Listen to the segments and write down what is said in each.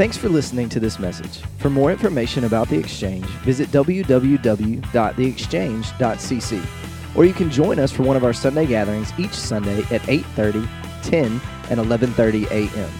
Thanks for listening to this message. For more information about The Exchange, visit www.theexchange.cc or you can join us for one of our Sunday gatherings each Sunday at 8:30, 10, and 11:30 a.m.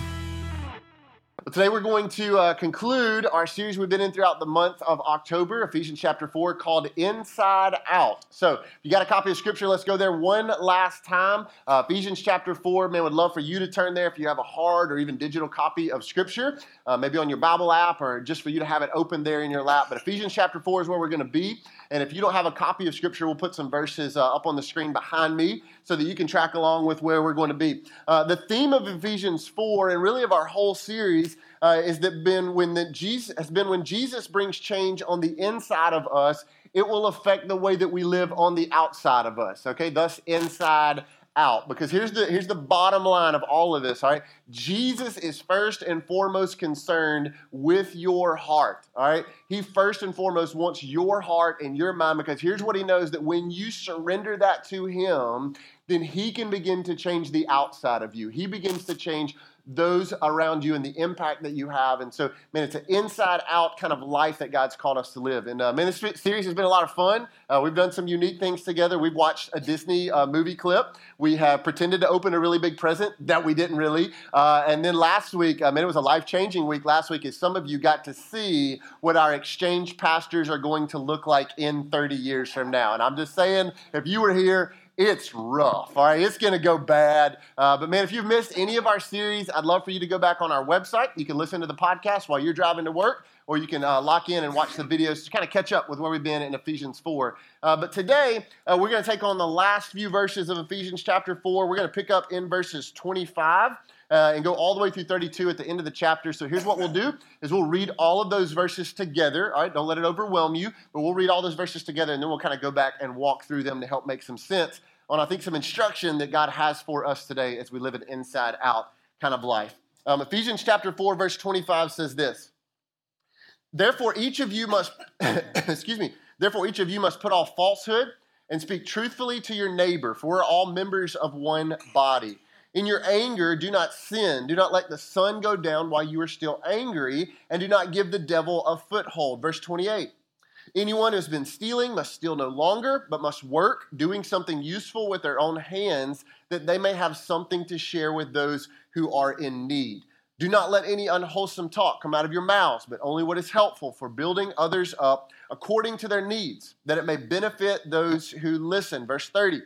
Today we're going to uh, conclude our series we've been in throughout the month of October, Ephesians chapter 4, called Inside Out. So, if you got a copy of Scripture, let's go there one last time. Uh, Ephesians chapter 4, man, would love for you to turn there if you have a hard or even digital copy of Scripture, uh, maybe on your Bible app or just for you to have it open there in your lap. But Ephesians chapter 4 is where we're going to be. And if you don't have a copy of Scripture, we'll put some verses uh, up on the screen behind me so that you can track along with where we're going to be. Uh, the theme of Ephesians 4 and really of our whole series uh, is that been when the Jesus has been when Jesus brings change on the inside of us, it will affect the way that we live on the outside of us. Okay, thus inside out. Because here's the here's the bottom line of all of this. All right, Jesus is first and foremost concerned with your heart. All right, he first and foremost wants your heart and your mind. Because here's what he knows that when you surrender that to him, then he can begin to change the outside of you. He begins to change those around you and the impact that you have. And so, man, it's an inside out kind of life that God's called us to live. And uh, man, this series has been a lot of fun. Uh, we've done some unique things together. We've watched a Disney uh, movie clip. We have pretended to open a really big present that we didn't really. Uh, and then last week, I mean, it was a life changing week last week, as some of you got to see what our exchange pastors are going to look like in 30 years from now. And I'm just saying, if you were here, it's rough. All right, it's going to go bad. Uh, but man, if you've missed any of our series, I'd love for you to go back on our website. You can listen to the podcast while you're driving to work, or you can uh, lock in and watch the videos to kind of catch up with where we've been in Ephesians 4. Uh, but today, uh, we're going to take on the last few verses of Ephesians chapter 4. We're going to pick up in verses 25. Uh, and go all the way through 32 at the end of the chapter. So here's what we'll do is we'll read all of those verses together. All right, don't let it overwhelm you, but we'll read all those verses together and then we'll kind of go back and walk through them to help make some sense on, I think, some instruction that God has for us today as we live an inside out kind of life. Um, Ephesians chapter 4, verse 25 says this Therefore, each of you must, excuse me, therefore, each of you must put off falsehood and speak truthfully to your neighbor, for we're all members of one body. In your anger, do not sin. Do not let the sun go down while you are still angry, and do not give the devil a foothold. Verse 28. Anyone who's been stealing must steal no longer, but must work, doing something useful with their own hands, that they may have something to share with those who are in need. Do not let any unwholesome talk come out of your mouths, but only what is helpful for building others up according to their needs, that it may benefit those who listen. Verse 30.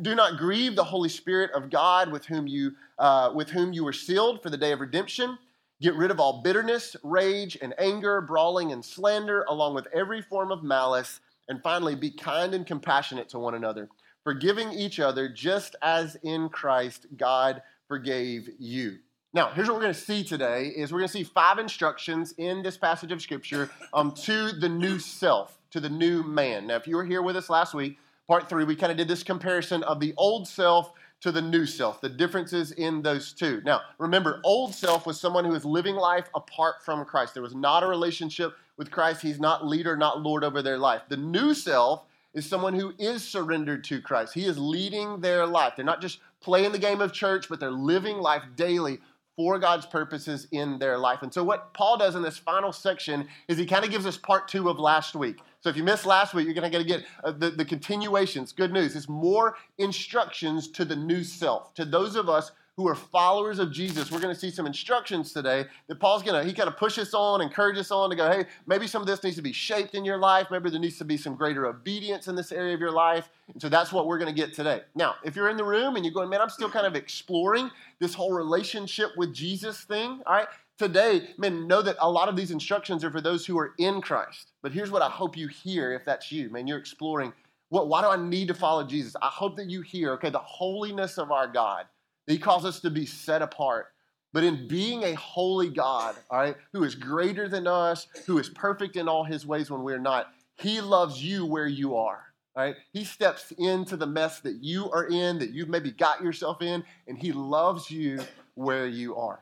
Do not grieve the Holy Spirit of God with whom you, uh, with whom you were sealed for the day of redemption. Get rid of all bitterness, rage, and anger, brawling and slander, along with every form of malice. And finally, be kind and compassionate to one another, forgiving each other just as in Christ God forgave you. Now, here's what we're going to see today is we're going to see five instructions in this passage of scripture um, to the new self, to the new man. Now, if you were here with us last week, part three, we kind of did this comparison of the old self to the new self, the differences in those two. Now, remember, old self was someone who was living life apart from Christ. There was not a relationship with Christ. He's not leader, not Lord over their life. The new self is someone who is surrendered to Christ. He is leading their life. They're not just playing the game of church, but they're living life daily for God's purposes in their life. And so, what Paul does in this final section is he kind of gives us part two of last week. So, if you missed last week, you're going to get uh, the, the continuations. Good news. It's more instructions to the new self, to those of us who are followers of Jesus, we're going to see some instructions today that Paul's going to, he kind of push us on, encourage us on to go, hey, maybe some of this needs to be shaped in your life. Maybe there needs to be some greater obedience in this area of your life. And so that's what we're going to get today. Now, if you're in the room and you're going, man, I'm still kind of exploring this whole relationship with Jesus thing, all right, today, man, know that a lot of these instructions are for those who are in Christ. But here's what I hope you hear if that's you, man, you're exploring, what, why do I need to follow Jesus? I hope that you hear, okay, the holiness of our God he calls us to be set apart. But in being a holy God, all right, who is greater than us, who is perfect in all his ways when we're not, he loves you where you are. All right? He steps into the mess that you are in, that you've maybe got yourself in, and he loves you where you are.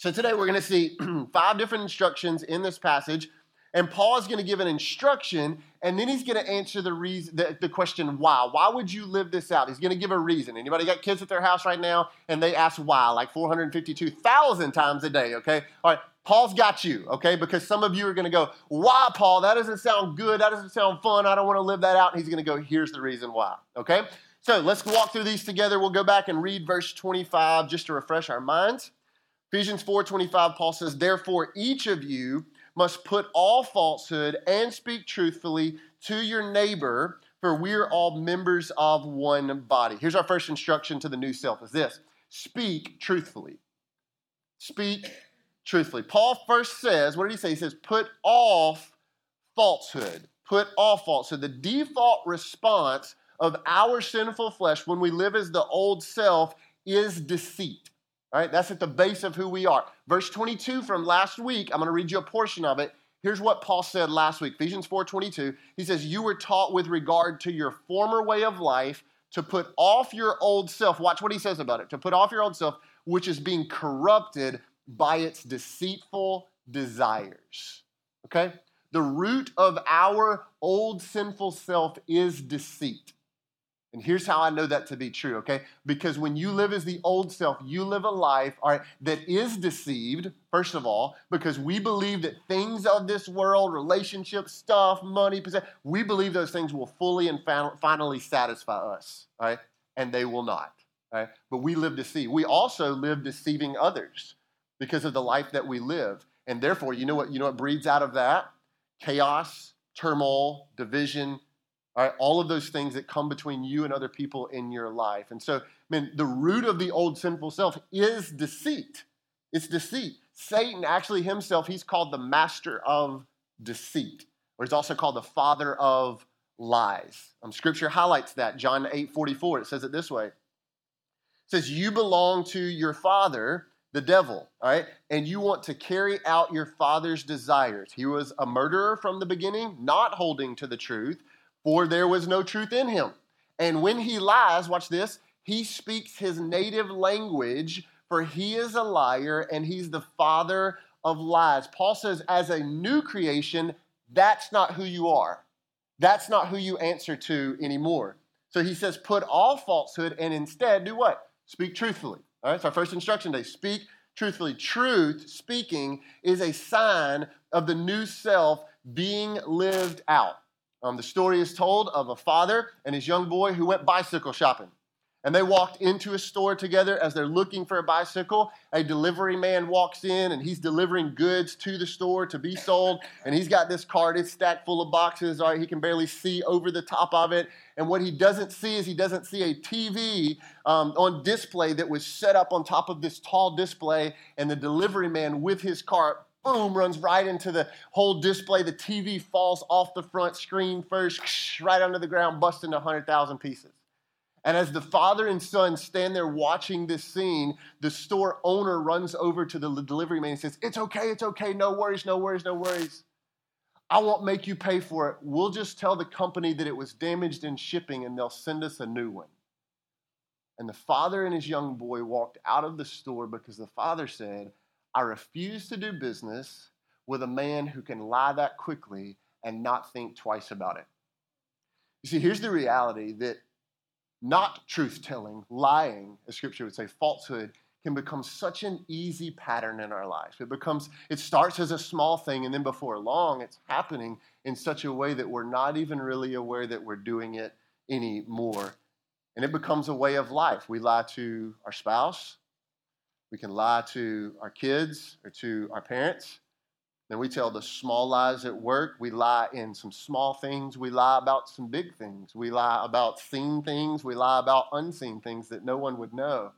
So today we're going to see five different instructions in this passage and Paul is going to give an instruction, and then he's going to answer the reason, the, the, question why. Why would you live this out? He's going to give a reason. Anybody got kids at their house right now, and they ask why, like 452,000 times a day? Okay, all right. Paul's got you, okay? Because some of you are going to go, why, Paul? That doesn't sound good. That doesn't sound fun. I don't want to live that out. And he's going to go, here's the reason why, okay? So let's walk through these together. We'll go back and read verse 25 just to refresh our minds. Ephesians 4:25 Paul says, "Therefore each of you must put all falsehood and speak truthfully to your neighbor, for we're all members of one body." Here's our first instruction to the new self is this: speak truthfully. Speak truthfully. Paul first says, what did he say? He says, "Put off falsehood." Put off falsehood. The default response of our sinful flesh when we live as the old self is deceit. All right, that's at the base of who we are. Verse 22 from last week, I'm going to read you a portion of it. Here's what Paul said last week, Ephesians 4:22. He says, "You were taught with regard to your former way of life to put off your old self. Watch what he says about it. To put off your old self, which is being corrupted by its deceitful desires." Okay? The root of our old sinful self is deceit. And here's how I know that to be true, okay? Because when you live as the old self, you live a life, all right, that is deceived, first of all, because we believe that things of this world, relationships, stuff, money, we believe those things will fully and finally satisfy us, all right? And they will not, all right? But we live deceived. We also live deceiving others because of the life that we live. And therefore, you know what, you know what breeds out of that? Chaos, turmoil, division, all, right, all of those things that come between you and other people in your life. And so, I mean, the root of the old sinful self is deceit. It's deceit. Satan, actually himself, he's called the master of deceit, or he's also called the father of lies. Um, scripture highlights that. John 8 44, it says it this way. It says, You belong to your father, the devil, all right? And you want to carry out your father's desires. He was a murderer from the beginning, not holding to the truth for there was no truth in him. And when he lies, watch this, he speaks his native language, for he is a liar and he's the father of lies. Paul says, as a new creation, that's not who you are. That's not who you answer to anymore. So he says, put all falsehood and instead do what? Speak truthfully. All right, it's our first instruction day. Speak truthfully. Truth, speaking, is a sign of the new self being lived out. Um, the story is told of a father and his young boy who went bicycle shopping. And they walked into a store together as they're looking for a bicycle. A delivery man walks in and he's delivering goods to the store to be sold. And he's got this cart, it's stacked full of boxes. All right, he can barely see over the top of it. And what he doesn't see is he doesn't see a TV um, on display that was set up on top of this tall display. And the delivery man with his cart boom, runs right into the whole display. The TV falls off the front screen first, right onto the ground, busting 100,000 pieces. And as the father and son stand there watching this scene, the store owner runs over to the delivery man and says, It's okay, it's okay, no worries, no worries, no worries. I won't make you pay for it. We'll just tell the company that it was damaged in shipping and they'll send us a new one. And the father and his young boy walked out of the store because the father said, I refuse to do business with a man who can lie that quickly and not think twice about it. You see, here's the reality that not truth telling, lying, as scripture would say, falsehood, can become such an easy pattern in our life. It becomes, it starts as a small thing, and then before long, it's happening in such a way that we're not even really aware that we're doing it anymore. And it becomes a way of life. We lie to our spouse, we can lie to our kids or to our parents. Then we tell the small lies at work. We lie in some small things. We lie about some big things. We lie about seen things. We lie about unseen things that no one would know.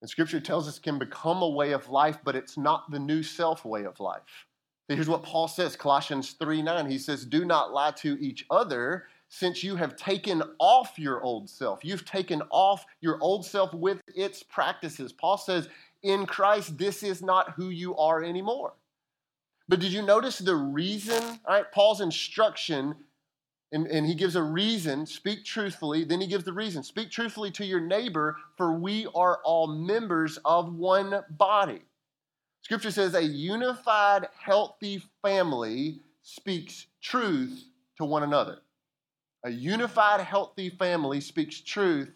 And Scripture tells us it can become a way of life, but it's not the new self way of life. Here's what Paul says Colossians 3 9. He says, Do not lie to each other since you have taken off your old self. You've taken off your old self with its practices. Paul says, in Christ, this is not who you are anymore. But did you notice the reason? All right, Paul's instruction, and, and he gives a reason speak truthfully. Then he gives the reason speak truthfully to your neighbor, for we are all members of one body. Scripture says a unified, healthy family speaks truth to one another. A unified, healthy family speaks truth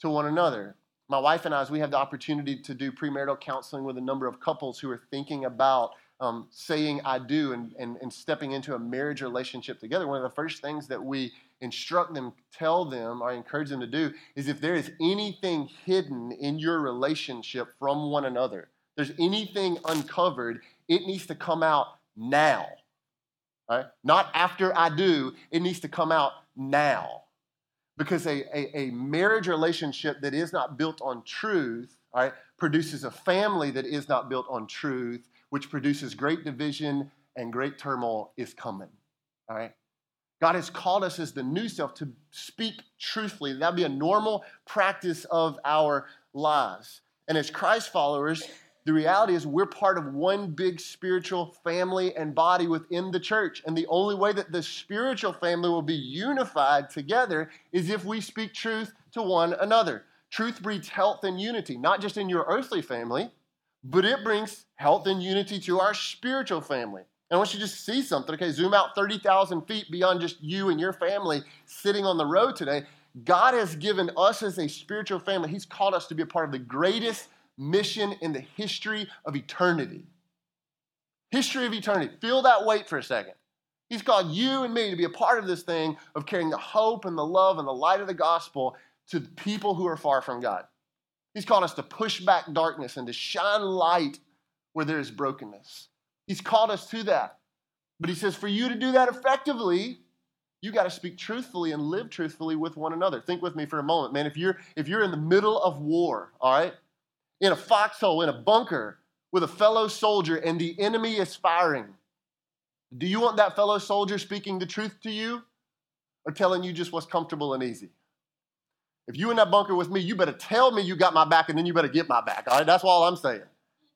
to one another. my wife and I, as we have the opportunity to do premarital counseling with a number of couples who are thinking about um, saying I do and, and, and stepping into a marriage relationship together, one of the first things that we instruct them, tell them, or encourage them to do is if there is anything hidden in your relationship from one another, there's anything uncovered, it needs to come out now. Right? Not after I do, it needs to come out now. Because a, a, a marriage relationship that is not built on truth right, produces a family that is not built on truth, which produces great division and great turmoil is coming. All right? God has called us as the new self to speak truthfully. That'd be a normal practice of our lives. And as Christ followers, the reality is we're part of one big spiritual family and body within the church. And the only way that the spiritual family will be unified together is if we speak truth to one another. Truth breeds health and unity, not just in your earthly family, but it brings health and unity to our spiritual family. And I want you to just see something, okay? Zoom out 30,000 feet beyond just you and your family sitting on the road today. God has given us as a spiritual family, He's called us to be a part of the greatest mission in the history of eternity. History of eternity. Feel that weight for a second. He's called you and me to be a part of this thing of carrying the hope and the love and the light of the gospel to people who are far from God. He's called us to push back darkness and to shine light where there is brokenness. He's called us to that. But he says, for you to do that effectively, you got to speak truthfully and live truthfully with one another. Think with me for a moment, man. If you're if you're in the middle of war, all right, in a foxhole, in a bunker with a fellow soldier, and the enemy is firing. Do you want that fellow soldier speaking the truth to you or telling you just what's comfortable and easy? If you in that bunker with me, you better tell me you got my back and then you better get my back. All right, that's all I'm saying.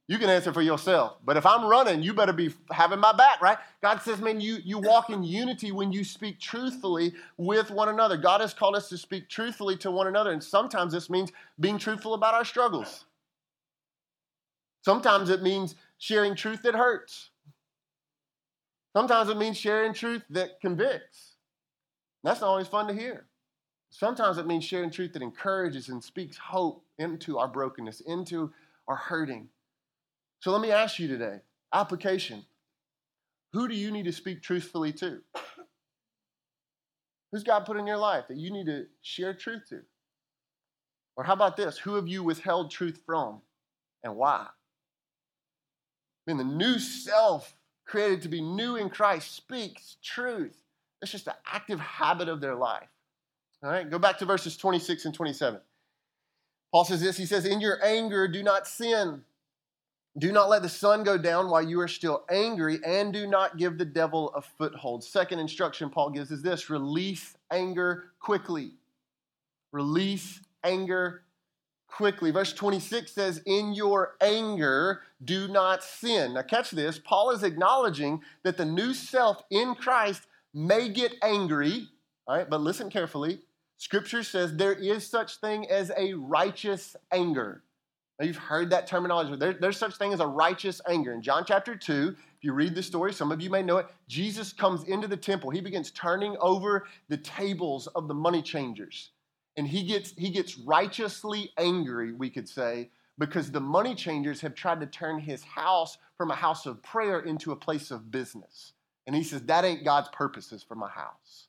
You can answer for yourself. But if I'm running, you better be having my back, right? God says, man, you, you walk in unity when you speak truthfully with one another. God has called us to speak truthfully to one another. And sometimes this means being truthful about our struggles. Sometimes it means sharing truth that hurts. Sometimes it means sharing truth that convicts. That's not always fun to hear. Sometimes it means sharing truth that encourages and speaks hope into our brokenness, into our hurting. So let me ask you today application. Who do you need to speak truthfully to? Who's God put in your life that you need to share truth to? Or how about this? Who have you withheld truth from and why? I mean, the new self created to be new in Christ speaks truth. It's just an active habit of their life. All right, go back to verses 26 and 27. Paul says this He says, In your anger, do not sin. Do not let the sun go down while you are still angry, and do not give the devil a foothold. Second instruction Paul gives is this release anger quickly. Release anger quickly. Verse 26 says, In your anger, do not sin. Now, catch this. Paul is acknowledging that the new self in Christ may get angry, all right, but listen carefully. Scripture says there is such thing as a righteous anger. Now, you've heard that terminology. There, there's such thing as a righteous anger. In John chapter 2, if you read the story, some of you may know it, Jesus comes into the temple. He begins turning over the tables of the money changers. And he gets, he gets righteously angry, we could say, because the money changers have tried to turn his house from a house of prayer into a place of business. And he says, That ain't God's purposes for my house.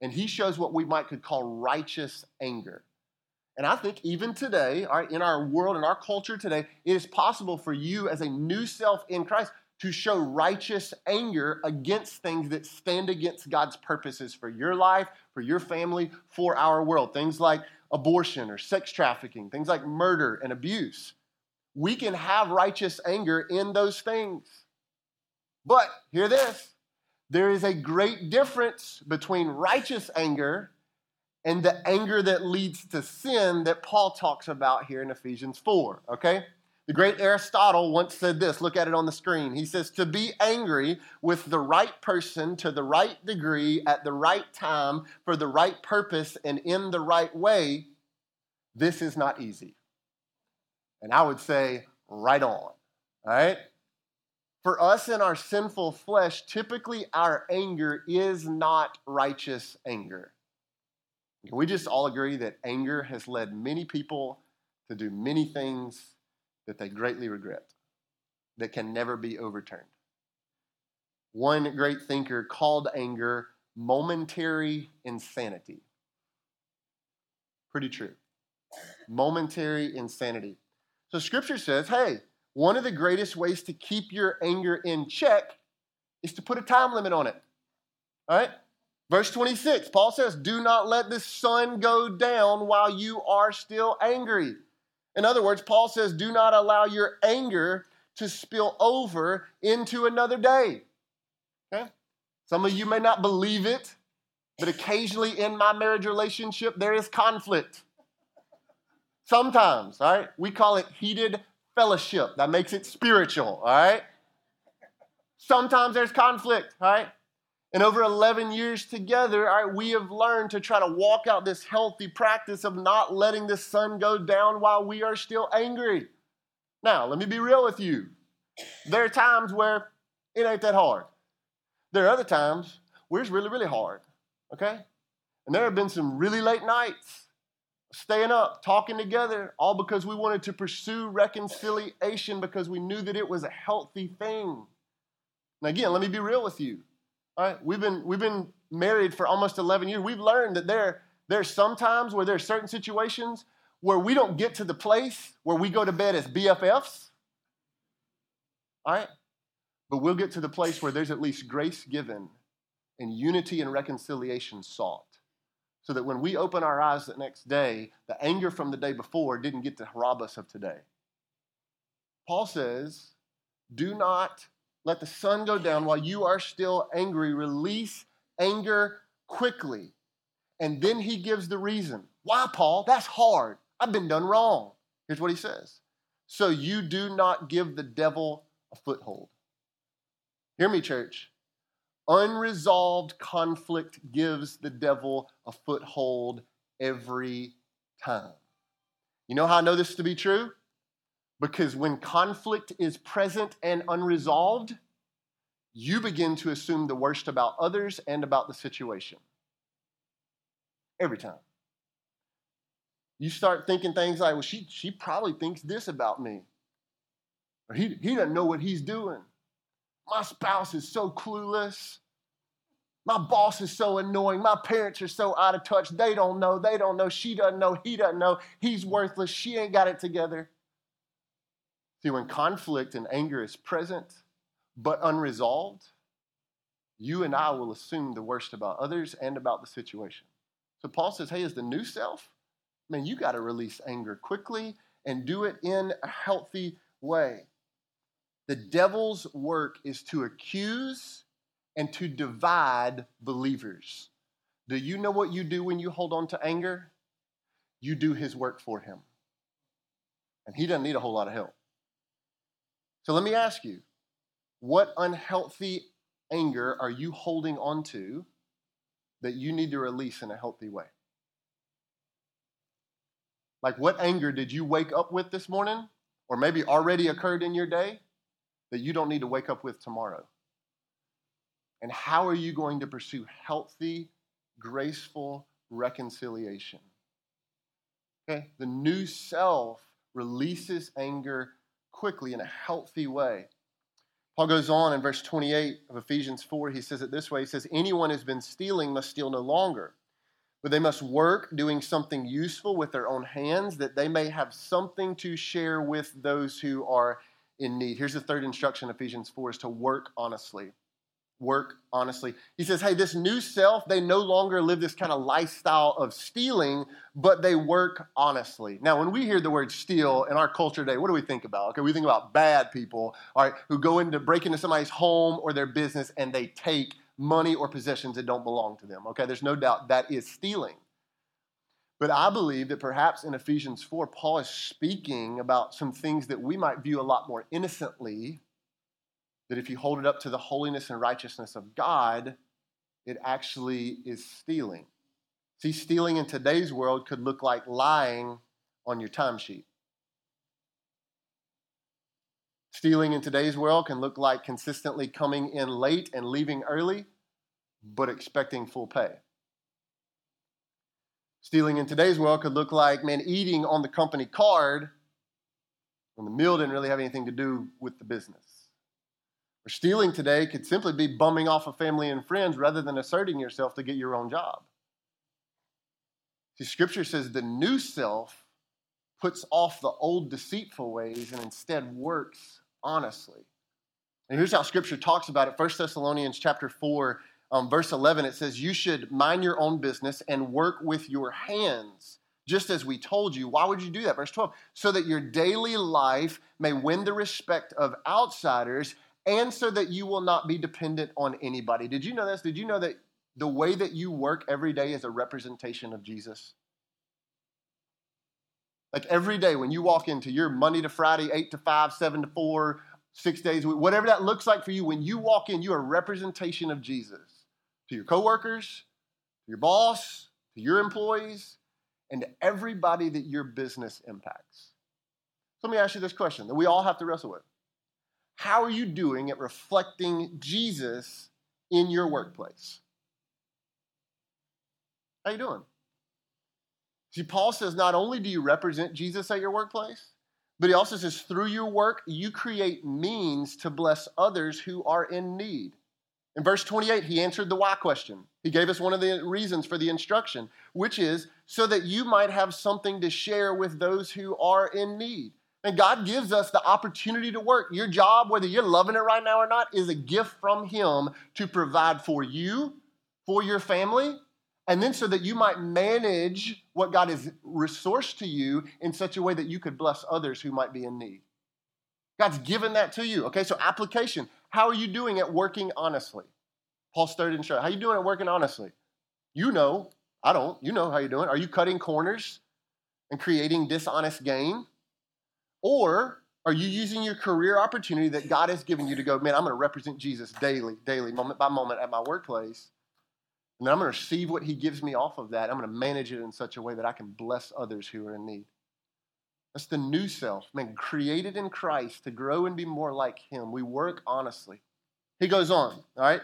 And he shows what we might could call righteous anger. And I think even today, in our world, in our culture today, it is possible for you as a new self in Christ to show righteous anger against things that stand against God's purposes for your life, for your family, for our world. Things like abortion or sex trafficking, things like murder and abuse. We can have righteous anger in those things. But hear this there is a great difference between righteous anger and the anger that leads to sin that Paul talks about here in Ephesians 4. Okay? The great Aristotle once said this look at it on the screen. He says, To be angry with the right person to the right degree at the right time for the right purpose and in the right way, this is not easy. And I would say, right on. All right? For us in our sinful flesh, typically our anger is not righteous anger. Can we just all agree that anger has led many people to do many things that they greatly regret, that can never be overturned. One great thinker called anger momentary insanity. Pretty true. Momentary insanity. So scripture says, hey, one of the greatest ways to keep your anger in check is to put a time limit on it. All right? Verse 26, Paul says, Do not let the sun go down while you are still angry. In other words, Paul says, Do not allow your anger to spill over into another day. Okay? Some of you may not believe it, but occasionally in my marriage relationship, there is conflict. Sometimes, all right? We call it heated fellowship. That makes it spiritual, all right? Sometimes there's conflict, all right? And over 11 years together, we have learned to try to walk out this healthy practice of not letting the sun go down while we are still angry. Now, let me be real with you. There are times where it ain't that hard. There are other times where it's really, really hard, okay? And there have been some really late nights staying up, talking together, all because we wanted to pursue reconciliation because we knew that it was a healthy thing. Now, again, let me be real with you. All right, we've been we've been married for almost 11 years. We've learned that there there's some times where there's certain situations where we don't get to the place where we go to bed as BFFs. All right? But we'll get to the place where there's at least grace given and unity and reconciliation sought. So that when we open our eyes the next day, the anger from the day before didn't get to rob us of today. Paul says, Do not let the sun go down while you are still angry. Release anger quickly. And then he gives the reason. Why, Paul? That's hard. I've been done wrong. Here's what he says So you do not give the devil a foothold. Hear me, church. Unresolved conflict gives the devil a foothold every time. You know how I know this to be true? Because when conflict is present and unresolved, you begin to assume the worst about others and about the situation. Every time. You start thinking things like, well, she, she probably thinks this about me. Or he, he doesn't know what he's doing. My spouse is so clueless. My boss is so annoying. My parents are so out of touch. They don't know. They don't know. She doesn't know. He doesn't know. He's worthless. She ain't got it together. See, when conflict and anger is present but unresolved, you and I will assume the worst about others and about the situation. So Paul says, hey, as the new self, man, you got to release anger quickly and do it in a healthy way. The devil's work is to accuse and to divide believers. Do you know what you do when you hold on to anger? You do his work for him. And he doesn't need a whole lot of help. So let me ask you what unhealthy anger are you holding on to that you need to release in a healthy way? Like, what anger did you wake up with this morning, or maybe already occurred in your day, that you don't need to wake up with tomorrow? And how are you going to pursue healthy, graceful reconciliation? Okay, the new self releases anger quickly in a healthy way. Paul goes on in verse 28 of Ephesians 4. He says it this way He says, Anyone who's been stealing must steal no longer, but they must work doing something useful with their own hands that they may have something to share with those who are in need. Here's the third instruction, Ephesians 4, is to work honestly. Work honestly. He says, hey, this new self, they no longer live this kind of lifestyle of stealing, but they work honestly. Now, when we hear the word steal in our culture today, what do we think about? Okay, we think about bad people, all right, who go into break into somebody's home or their business and they take money or possessions that don't belong to them. Okay, there's no doubt that is stealing. But I believe that perhaps in Ephesians 4, Paul is speaking about some things that we might view a lot more innocently. That if you hold it up to the holiness and righteousness of God, it actually is stealing. See, stealing in today's world could look like lying on your timesheet. Stealing in today's world can look like consistently coming in late and leaving early, but expecting full pay. Stealing in today's world could look like, man, eating on the company card when the meal didn't really have anything to do with the business. Or stealing today could simply be bumming off of family and friends rather than asserting yourself to get your own job. See, Scripture says the new self puts off the old deceitful ways and instead works honestly. And here's how Scripture talks about it. 1 Thessalonians chapter 4, um, verse 11, it says, You should mind your own business and work with your hands, just as we told you. Why would you do that? Verse 12, so that your daily life may win the respect of outsiders and so that you will not be dependent on anybody. Did you know this? Did you know that the way that you work every day is a representation of Jesus? Like every day when you walk into your Monday to Friday, 8 to 5, 7 to 4, six days whatever that looks like for you, when you walk in, you are a representation of Jesus to your coworkers, to your boss, to your employees, and to everybody that your business impacts. So let me ask you this question that we all have to wrestle with. How are you doing at reflecting Jesus in your workplace? How you doing? See, Paul says not only do you represent Jesus at your workplace, but he also says through your work, you create means to bless others who are in need. In verse 28, he answered the why question. He gave us one of the reasons for the instruction, which is so that you might have something to share with those who are in need. And God gives us the opportunity to work. Your job, whether you're loving it right now or not, is a gift from Him to provide for you, for your family, and then so that you might manage what God has resourced to you in such a way that you could bless others who might be in need. God's given that to you. Okay, so application. How are you doing at working honestly? Paul started in show. How are you doing at working honestly? You know, I don't. You know how you're doing. Are you cutting corners and creating dishonest gain? Or are you using your career opportunity that God has given you to go, man, I'm going to represent Jesus daily, daily, moment by moment at my workplace? And then I'm going to receive what he gives me off of that. I'm going to manage it in such a way that I can bless others who are in need. That's the new self, man, created in Christ to grow and be more like him. We work honestly. He goes on, all right?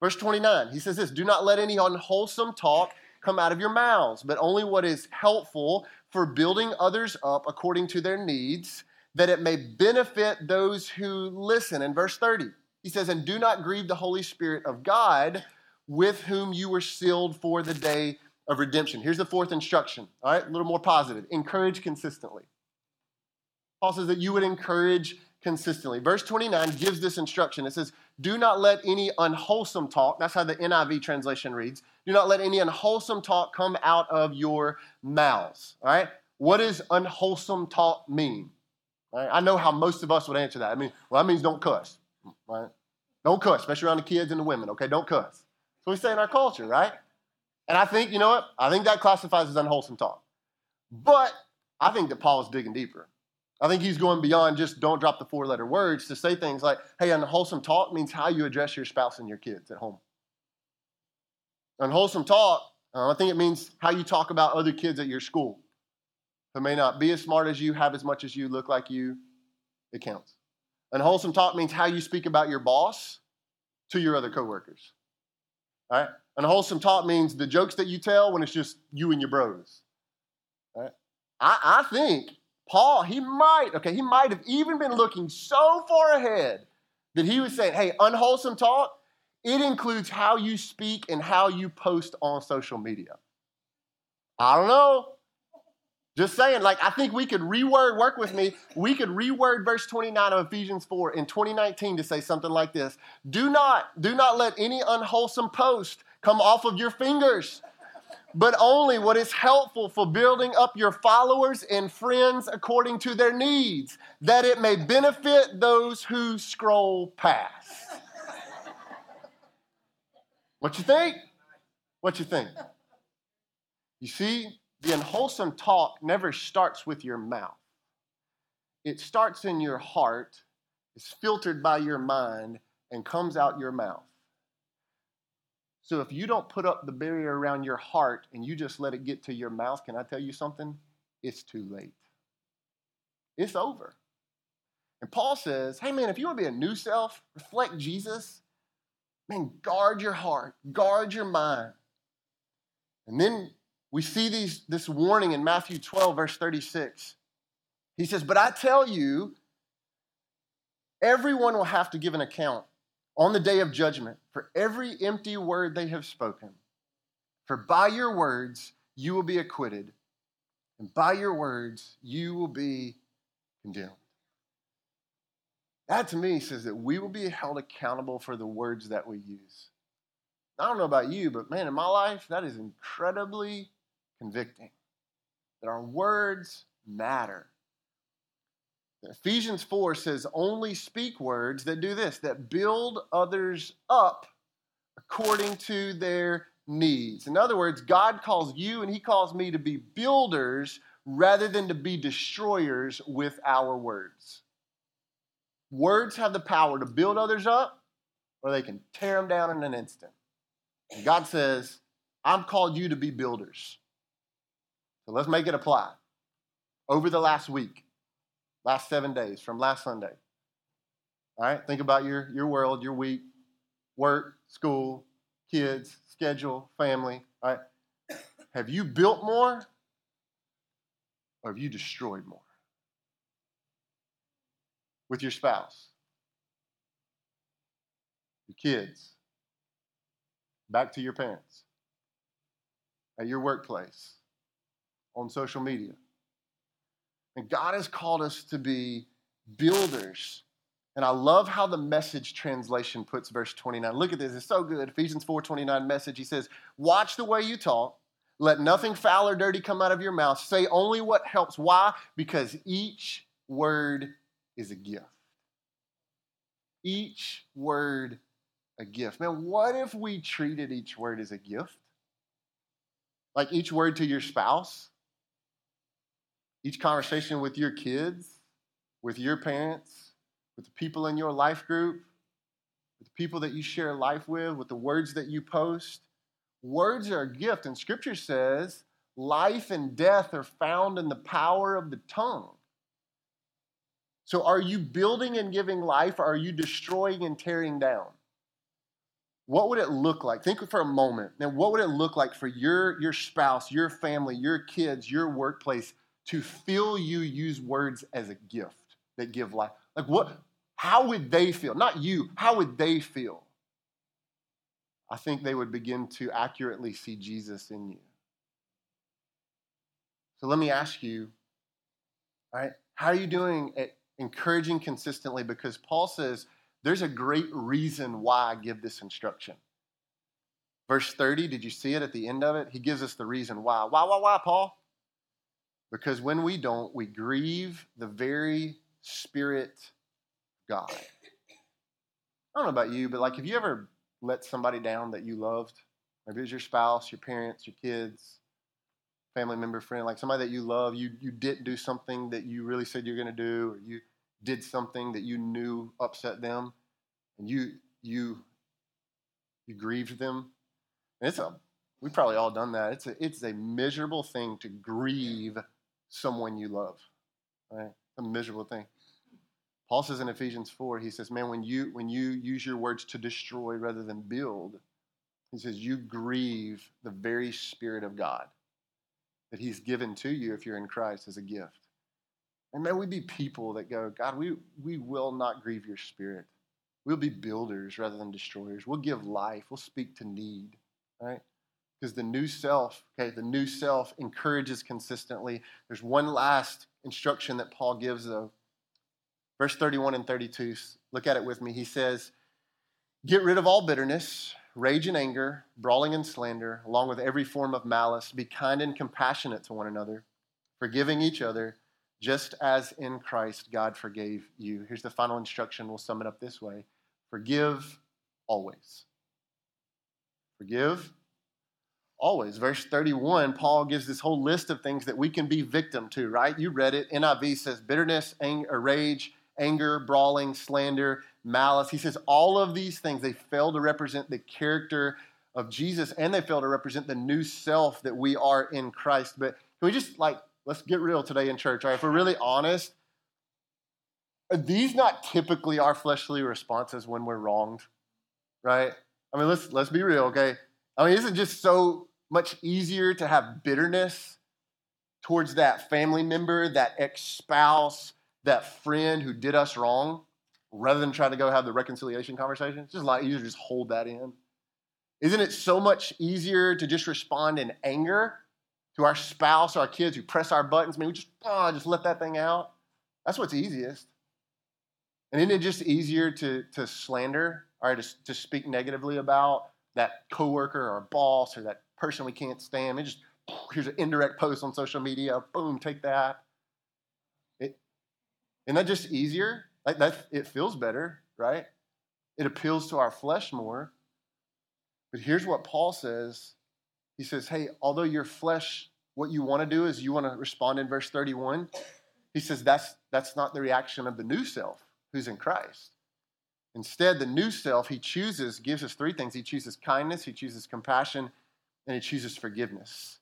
Verse 29, he says this Do not let any unwholesome talk come out of your mouths, but only what is helpful for building others up according to their needs, that it may benefit those who listen. In verse 30, he says, And do not grieve the Holy Spirit of God with whom you were sealed for the day of redemption. Here's the fourth instruction, all right, a little more positive. Encourage consistently. Paul says that you would encourage consistently. Verse 29 gives this instruction. It says, Do not let any unwholesome talk, that's how the NIV translation reads, do not let any unwholesome talk come out of your mouths. All right? What does unwholesome talk mean? Right? I know how most of us would answer that. I mean, well, that means don't cuss. Right? Don't cuss, especially around the kids and the women, okay? Don't cuss So we say in our culture, right? And I think, you know what? I think that classifies as unwholesome talk. But I think that Paul is digging deeper. I think he's going beyond just don't drop the four letter words to say things like, hey, unwholesome talk means how you address your spouse and your kids at home. Unwholesome talk, uh, I think it means how you talk about other kids at your school who may not be as smart as you, have as much as you, look like you. It counts. Unwholesome talk means how you speak about your boss to your other coworkers. All right? Unwholesome talk means the jokes that you tell when it's just you and your bros. Right? I, I think Paul, he might, okay, he might have even been looking so far ahead that he was saying, hey, unwholesome talk, it includes how you speak and how you post on social media. I don't know. Just saying, like, I think we could reword, work with me, we could reword verse 29 of Ephesians 4 in 2019 to say something like this Do not, do not let any unwholesome post come off of your fingers, but only what is helpful for building up your followers and friends according to their needs, that it may benefit those who scroll past. What you think? What you think? You see, the unwholesome talk never starts with your mouth. It starts in your heart, is filtered by your mind, and comes out your mouth. So if you don't put up the barrier around your heart and you just let it get to your mouth, can I tell you something? It's too late. It's over. And Paul says, hey man, if you want to be a new self, reflect Jesus, man, guard your heart, guard your mind. And then we see these, this warning in Matthew 12, verse 36. He says, But I tell you, everyone will have to give an account on the day of judgment for every empty word they have spoken. For by your words you will be acquitted, and by your words you will be condemned. That to me says that we will be held accountable for the words that we use. I don't know about you, but man, in my life, that is incredibly convicting. That our words matter. Ephesians 4 says, only speak words that do this, that build others up according to their needs. In other words, God calls you and He calls me to be builders rather than to be destroyers with our words. Words have the power to build others up, or they can tear them down in an instant. And God says, I'm called you to be builders. So let's make it apply. Over the last week, last seven days, from last Sunday. All right, think about your, your world, your week, work, school, kids, schedule, family. All right. Have you built more or have you destroyed more? With your spouse, your kids, back to your parents, at your workplace, on social media. And God has called us to be builders. And I love how the message translation puts verse 29. Look at this, it's so good. Ephesians 4:29 message. He says, "Watch the way you talk. Let nothing foul or dirty come out of your mouth. Say only what helps. Why? Because each word is a gift. Each word a gift. Man, what if we treated each word as a gift? Like each word to your spouse, each conversation with your kids, with your parents, with the people in your life group, with the people that you share life with, with the words that you post. Words are a gift, and Scripture says life and death are found in the power of the tongue. So, are you building and giving life, or are you destroying and tearing down? what would it look like? Think for a moment. Now, what would it look like for your, your spouse, your family, your kids, your workplace to feel you use words as a gift that give life? Like what how would they feel? Not you, how would they feel? I think they would begin to accurately see Jesus in you. So let me ask you, all right, how are you doing at encouraging consistently? Because Paul says there's a great reason why I give this instruction. Verse 30, did you see it at the end of it? He gives us the reason why. Why, why, why, Paul? Because when we don't, we grieve the very Spirit God. I don't know about you, but like, have you ever let somebody down that you loved? Maybe it was your spouse, your parents, your kids, family member, friend, like somebody that you love. You, you didn't do something that you really said you're going to do, or you did something that you knew upset them, and you you you grieved them. And it's a we've probably all done that. It's a it's a miserable thing to grieve someone you love. Right? A miserable thing. Paul says in Ephesians 4, he says, Man, when you when you use your words to destroy rather than build, he says, you grieve the very Spirit of God that He's given to you if you're in Christ as a gift. And may we be people that go, God, we, we will not grieve your spirit. We'll be builders rather than destroyers. We'll give life. We'll speak to need, right? Because the new self, okay, the new self encourages consistently. There's one last instruction that Paul gives, though. Verse 31 and 32, look at it with me. He says, Get rid of all bitterness, rage and anger, brawling and slander, along with every form of malice. Be kind and compassionate to one another, forgiving each other just as in Christ God forgave you. Here's the final instruction. We'll sum it up this way Forgive always. Forgive always. Verse 31, Paul gives this whole list of things that we can be victim to, right? You read it. NIV says bitterness, anger, rage, anger, brawling, slander, malice. He says all of these things, they fail to represent the character of Jesus and they fail to represent the new self that we are in Christ. But can we just like let's get real today in church. All right, if we're really honest, are these not typically our fleshly responses when we're wronged? Right? I mean, let's let's be real, okay? I mean, is it just so much easier to have bitterness towards that family member, that ex spouse, that friend who did us wrong, rather than trying to go have the reconciliation conversation? It's just a lot easier to just hold that in. Isn't it so much easier to just respond in anger to our spouse, our kids who press our buttons? I mean, we just, oh, just let that thing out. That's what's easiest. And isn't it just easier to, to slander or to, to speak negatively about that coworker or boss or that person we can't stand? I mean, just here's an indirect post on social media. Boom, take that. It, isn't that just easier? Like that, it feels better, right? It appeals to our flesh more. But here's what Paul says. He says, Hey, although your flesh, what you want to do is you want to respond in verse 31. He says that's that's not the reaction of the new self who's in Christ. Instead, the new self, he chooses, gives us three things. He chooses kindness, he chooses compassion, and he chooses forgiveness.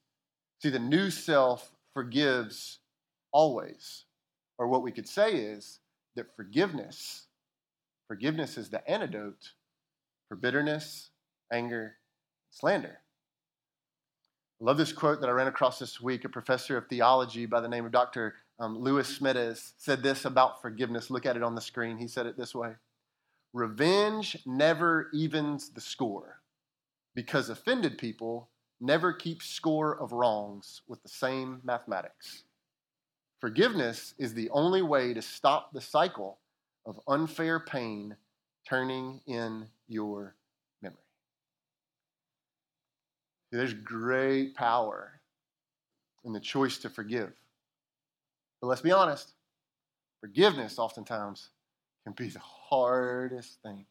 See, the new self forgives always. Or what we could say is that forgiveness, forgiveness is the antidote for bitterness, anger, slander. I love this quote that I ran across this week. A professor of theology by the name of Dr. Um, Lewis Smedes said this about forgiveness. Look at it on the screen. He said it this way Revenge never evens the score because offended people never keep score of wrongs with the same mathematics. Forgiveness is the only way to stop the cycle of unfair pain turning in your There's great power in the choice to forgive. But let's be honest forgiveness oftentimes can be the hardest thing.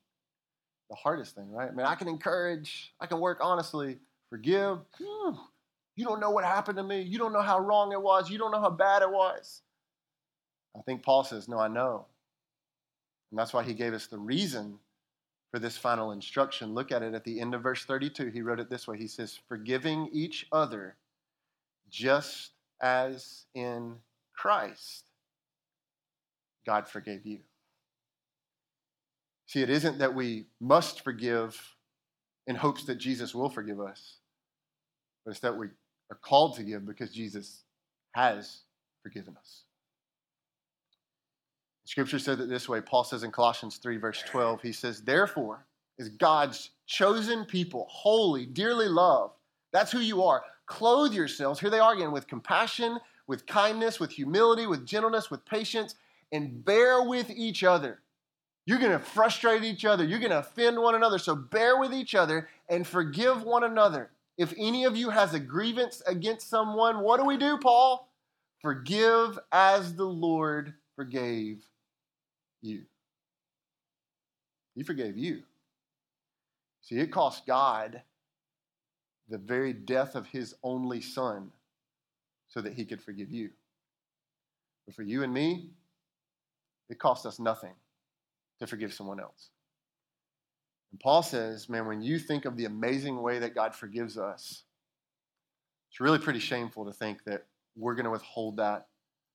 The hardest thing, right? I mean, I can encourage, I can work honestly, forgive. Whew, you don't know what happened to me. You don't know how wrong it was. You don't know how bad it was. I think Paul says, No, I know. And that's why he gave us the reason for this final instruction. Look at it at the end of verse 32. He wrote it this way He says, Forgiving each other just as in Christ, God forgave you. See, it isn't that we must forgive in hopes that Jesus will forgive us, but it's that we are called to give because Jesus has forgiven us. Scripture says it this way. Paul says in Colossians 3, verse 12, he says, Therefore, is God's chosen people, holy, dearly loved. That's who you are. Clothe yourselves, here they are again, with compassion, with kindness, with humility, with gentleness, with patience, and bear with each other. You're going to frustrate each other. You're going to offend one another. So bear with each other and forgive one another. If any of you has a grievance against someone, what do we do, Paul? Forgive as the Lord forgave you. He forgave you. See, it cost God the very death of his only son so that he could forgive you. But for you and me, it cost us nothing to forgive someone else. And Paul says, man, when you think of the amazing way that God forgives us, it's really pretty shameful to think that we're going to withhold that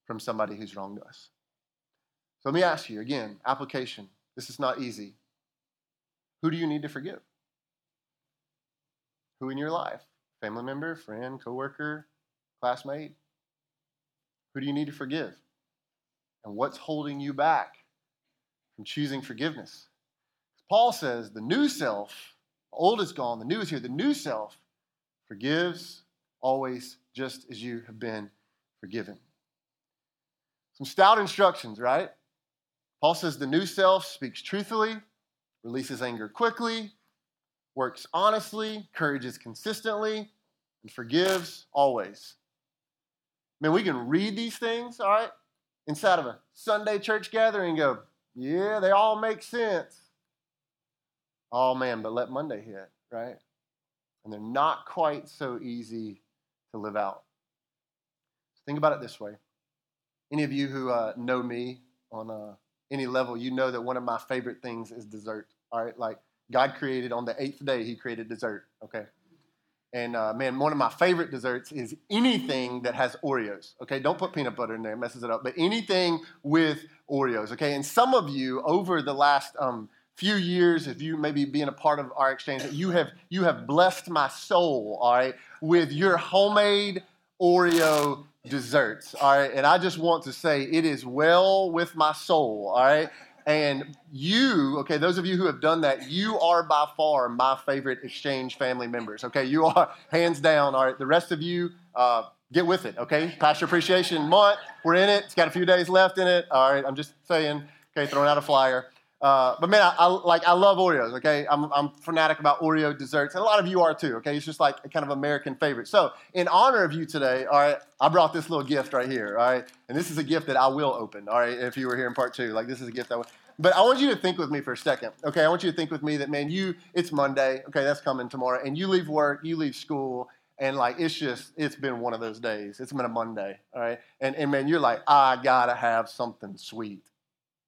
from somebody who's wronged us. So let me ask you again application. This is not easy. Who do you need to forgive? Who in your life? Family member, friend, coworker, classmate? Who do you need to forgive? And what's holding you back from choosing forgiveness? Paul says the new self, the old is gone, the new is here. The new self forgives always just as you have been forgiven. Some stout instructions, right? Paul says the new self speaks truthfully, releases anger quickly, works honestly, encourages consistently, and forgives always. Man, we can read these things, all right, inside of a Sunday church gathering go, yeah, they all make sense. Oh man, but let Monday hit, right? And they're not quite so easy to live out. Think about it this way. Any of you who uh, know me on uh, any level, you know that one of my favorite things is dessert. All right, like God created on the eighth day, He created dessert. Okay, and uh, man, one of my favorite desserts is anything that has Oreos. Okay, don't put peanut butter in there, it messes it up. But anything with Oreos. Okay, and some of you over the last um, few years, if you maybe being a part of our exchange, you have you have blessed my soul, all right, with your homemade Oreo desserts, all right. And I just want to say it is well with my soul, all right. And you, okay, those of you who have done that, you are by far my favorite exchange family members. Okay, you are hands down. All right, the rest of you, uh, get with it. Okay, Pastor Appreciation Month, we're in it. It's got a few days left in it. All right, I'm just saying. Okay, throwing out a flyer. Uh, but man, I, I, like I love Oreos. Okay, I'm I'm fanatic about Oreo desserts, and a lot of you are too. Okay, it's just like a kind of American favorite. So, in honor of you today, all right, I brought this little gift right here. All right, and this is a gift that I will open. All right, if you were here in part two, like this is a gift I. Will, but I want you to think with me for a second. Okay, I want you to think with me that man, you it's Monday. Okay, that's coming tomorrow, and you leave work, you leave school, and like it's just it's been one of those days. It's been a Monday. All right, and and man, you're like I gotta have something sweet.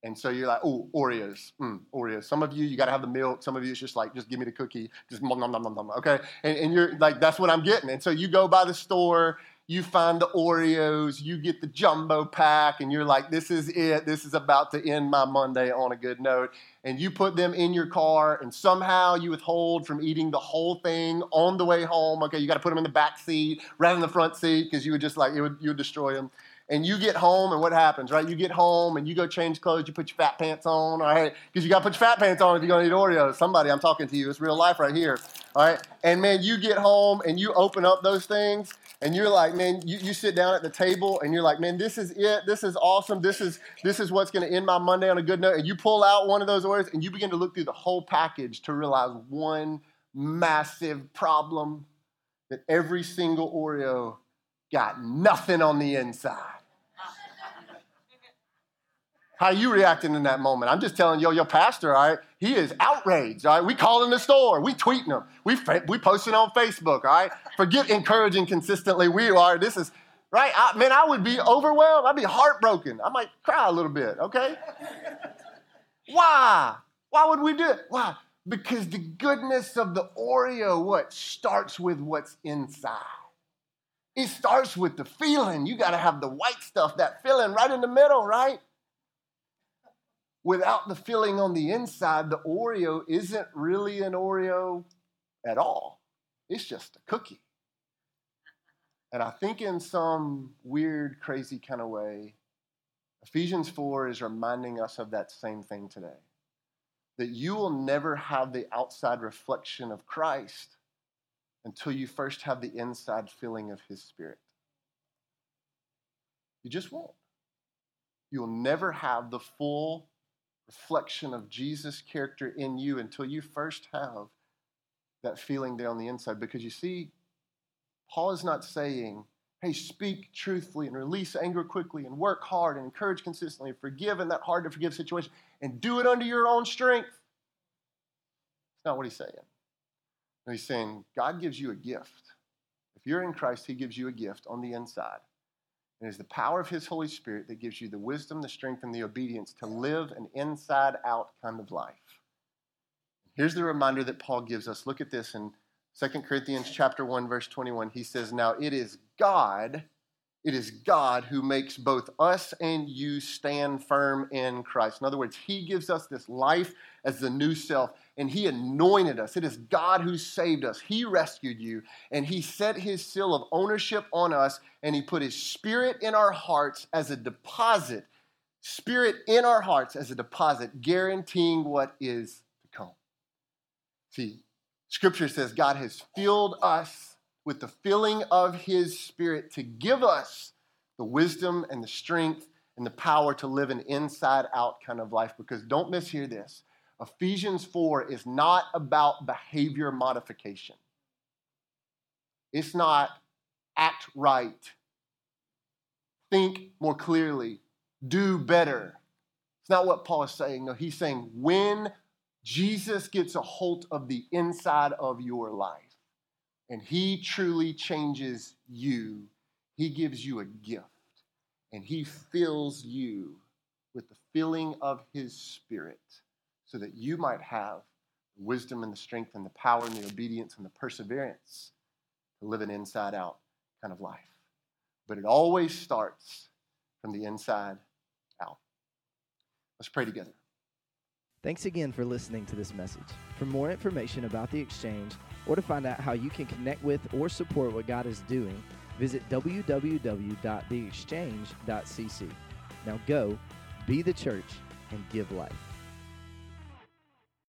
And so you're like, oh, Oreos, mm, Oreos. Some of you, you got to have the milk. Some of you, it's just like, just give me the cookie, just nom, nom, nom, nom. Okay, and, and you're like, that's what I'm getting. And so you go by the store, you find the Oreos, you get the jumbo pack, and you're like, this is it. This is about to end my Monday on a good note. And you put them in your car, and somehow you withhold from eating the whole thing on the way home. Okay, you got to put them in the back seat rather than the front seat because you would just like, it would, you would destroy them and you get home, and what happens, right? You get home and you go change clothes, you put your fat pants on, all right? Because you got to put your fat pants on if you're going to eat Oreos. Somebody, I'm talking to you. It's real life right here, all right? And man, you get home and you open up those things, and you're like, man, you, you sit down at the table and you're like, man, this is it. This is awesome. This is this is what's going to end my Monday on a good note. And you pull out one of those Oreos and you begin to look through the whole package to realize one massive problem that every single Oreo got nothing on the inside. How you reacting in that moment? I'm just telling you, your pastor, all right, he is outraged, all right? We calling the store, we tweeting them, we, we posting on Facebook, all right? Forget encouraging consistently. We are, this is, right? I, man, I would be overwhelmed. I'd be heartbroken. I might cry a little bit, okay? Why? Why would we do it? Why? Because the goodness of the Oreo, what? Starts with what's inside. It starts with the feeling. You got to have the white stuff, that filling right in the middle, right? Without the filling on the inside, the Oreo isn't really an Oreo at all. It's just a cookie. And I think in some weird, crazy kind of way, Ephesians 4 is reminding us of that same thing today. That you will never have the outside reflection of Christ until you first have the inside filling of His Spirit. You just won't. You'll never have the full reflection of Jesus' character in you until you first have that feeling there on the inside. Because you see, Paul is not saying, hey, speak truthfully and release anger quickly and work hard and encourage consistently and forgive in that hard to forgive situation and do it under your own strength. It's not what he's saying. He's saying God gives you a gift. If you're in Christ, he gives you a gift on the inside. It is the power of His Holy Spirit that gives you the wisdom, the strength, and the obedience to live an inside out kind of life. Here's the reminder that Paul gives us. Look at this in 2 Corinthians chapter 1 verse 21. He says, "Now it is God it is God who makes both us and you stand firm in Christ. In other words, He gives us this life as the new self, and He anointed us. It is God who saved us. He rescued you, and He set His seal of ownership on us, and He put His Spirit in our hearts as a deposit. Spirit in our hearts as a deposit, guaranteeing what is to come. See, Scripture says God has filled us with the filling of his spirit to give us the wisdom and the strength and the power to live an inside out kind of life. Because don't mishear this Ephesians 4 is not about behavior modification, it's not act right, think more clearly, do better. It's not what Paul is saying. No, he's saying when Jesus gets a hold of the inside of your life, and He truly changes you, He gives you a gift and He fills you with the filling of His Spirit so that you might have the wisdom and the strength and the power and the obedience and the perseverance to live an inside out kind of life. But it always starts from the inside out. Let's pray together. Thanks again for listening to this message. For more information about the exchange or to find out how you can connect with or support what God is doing, visit www.theexchange.cc. Now go, be the church, and give life.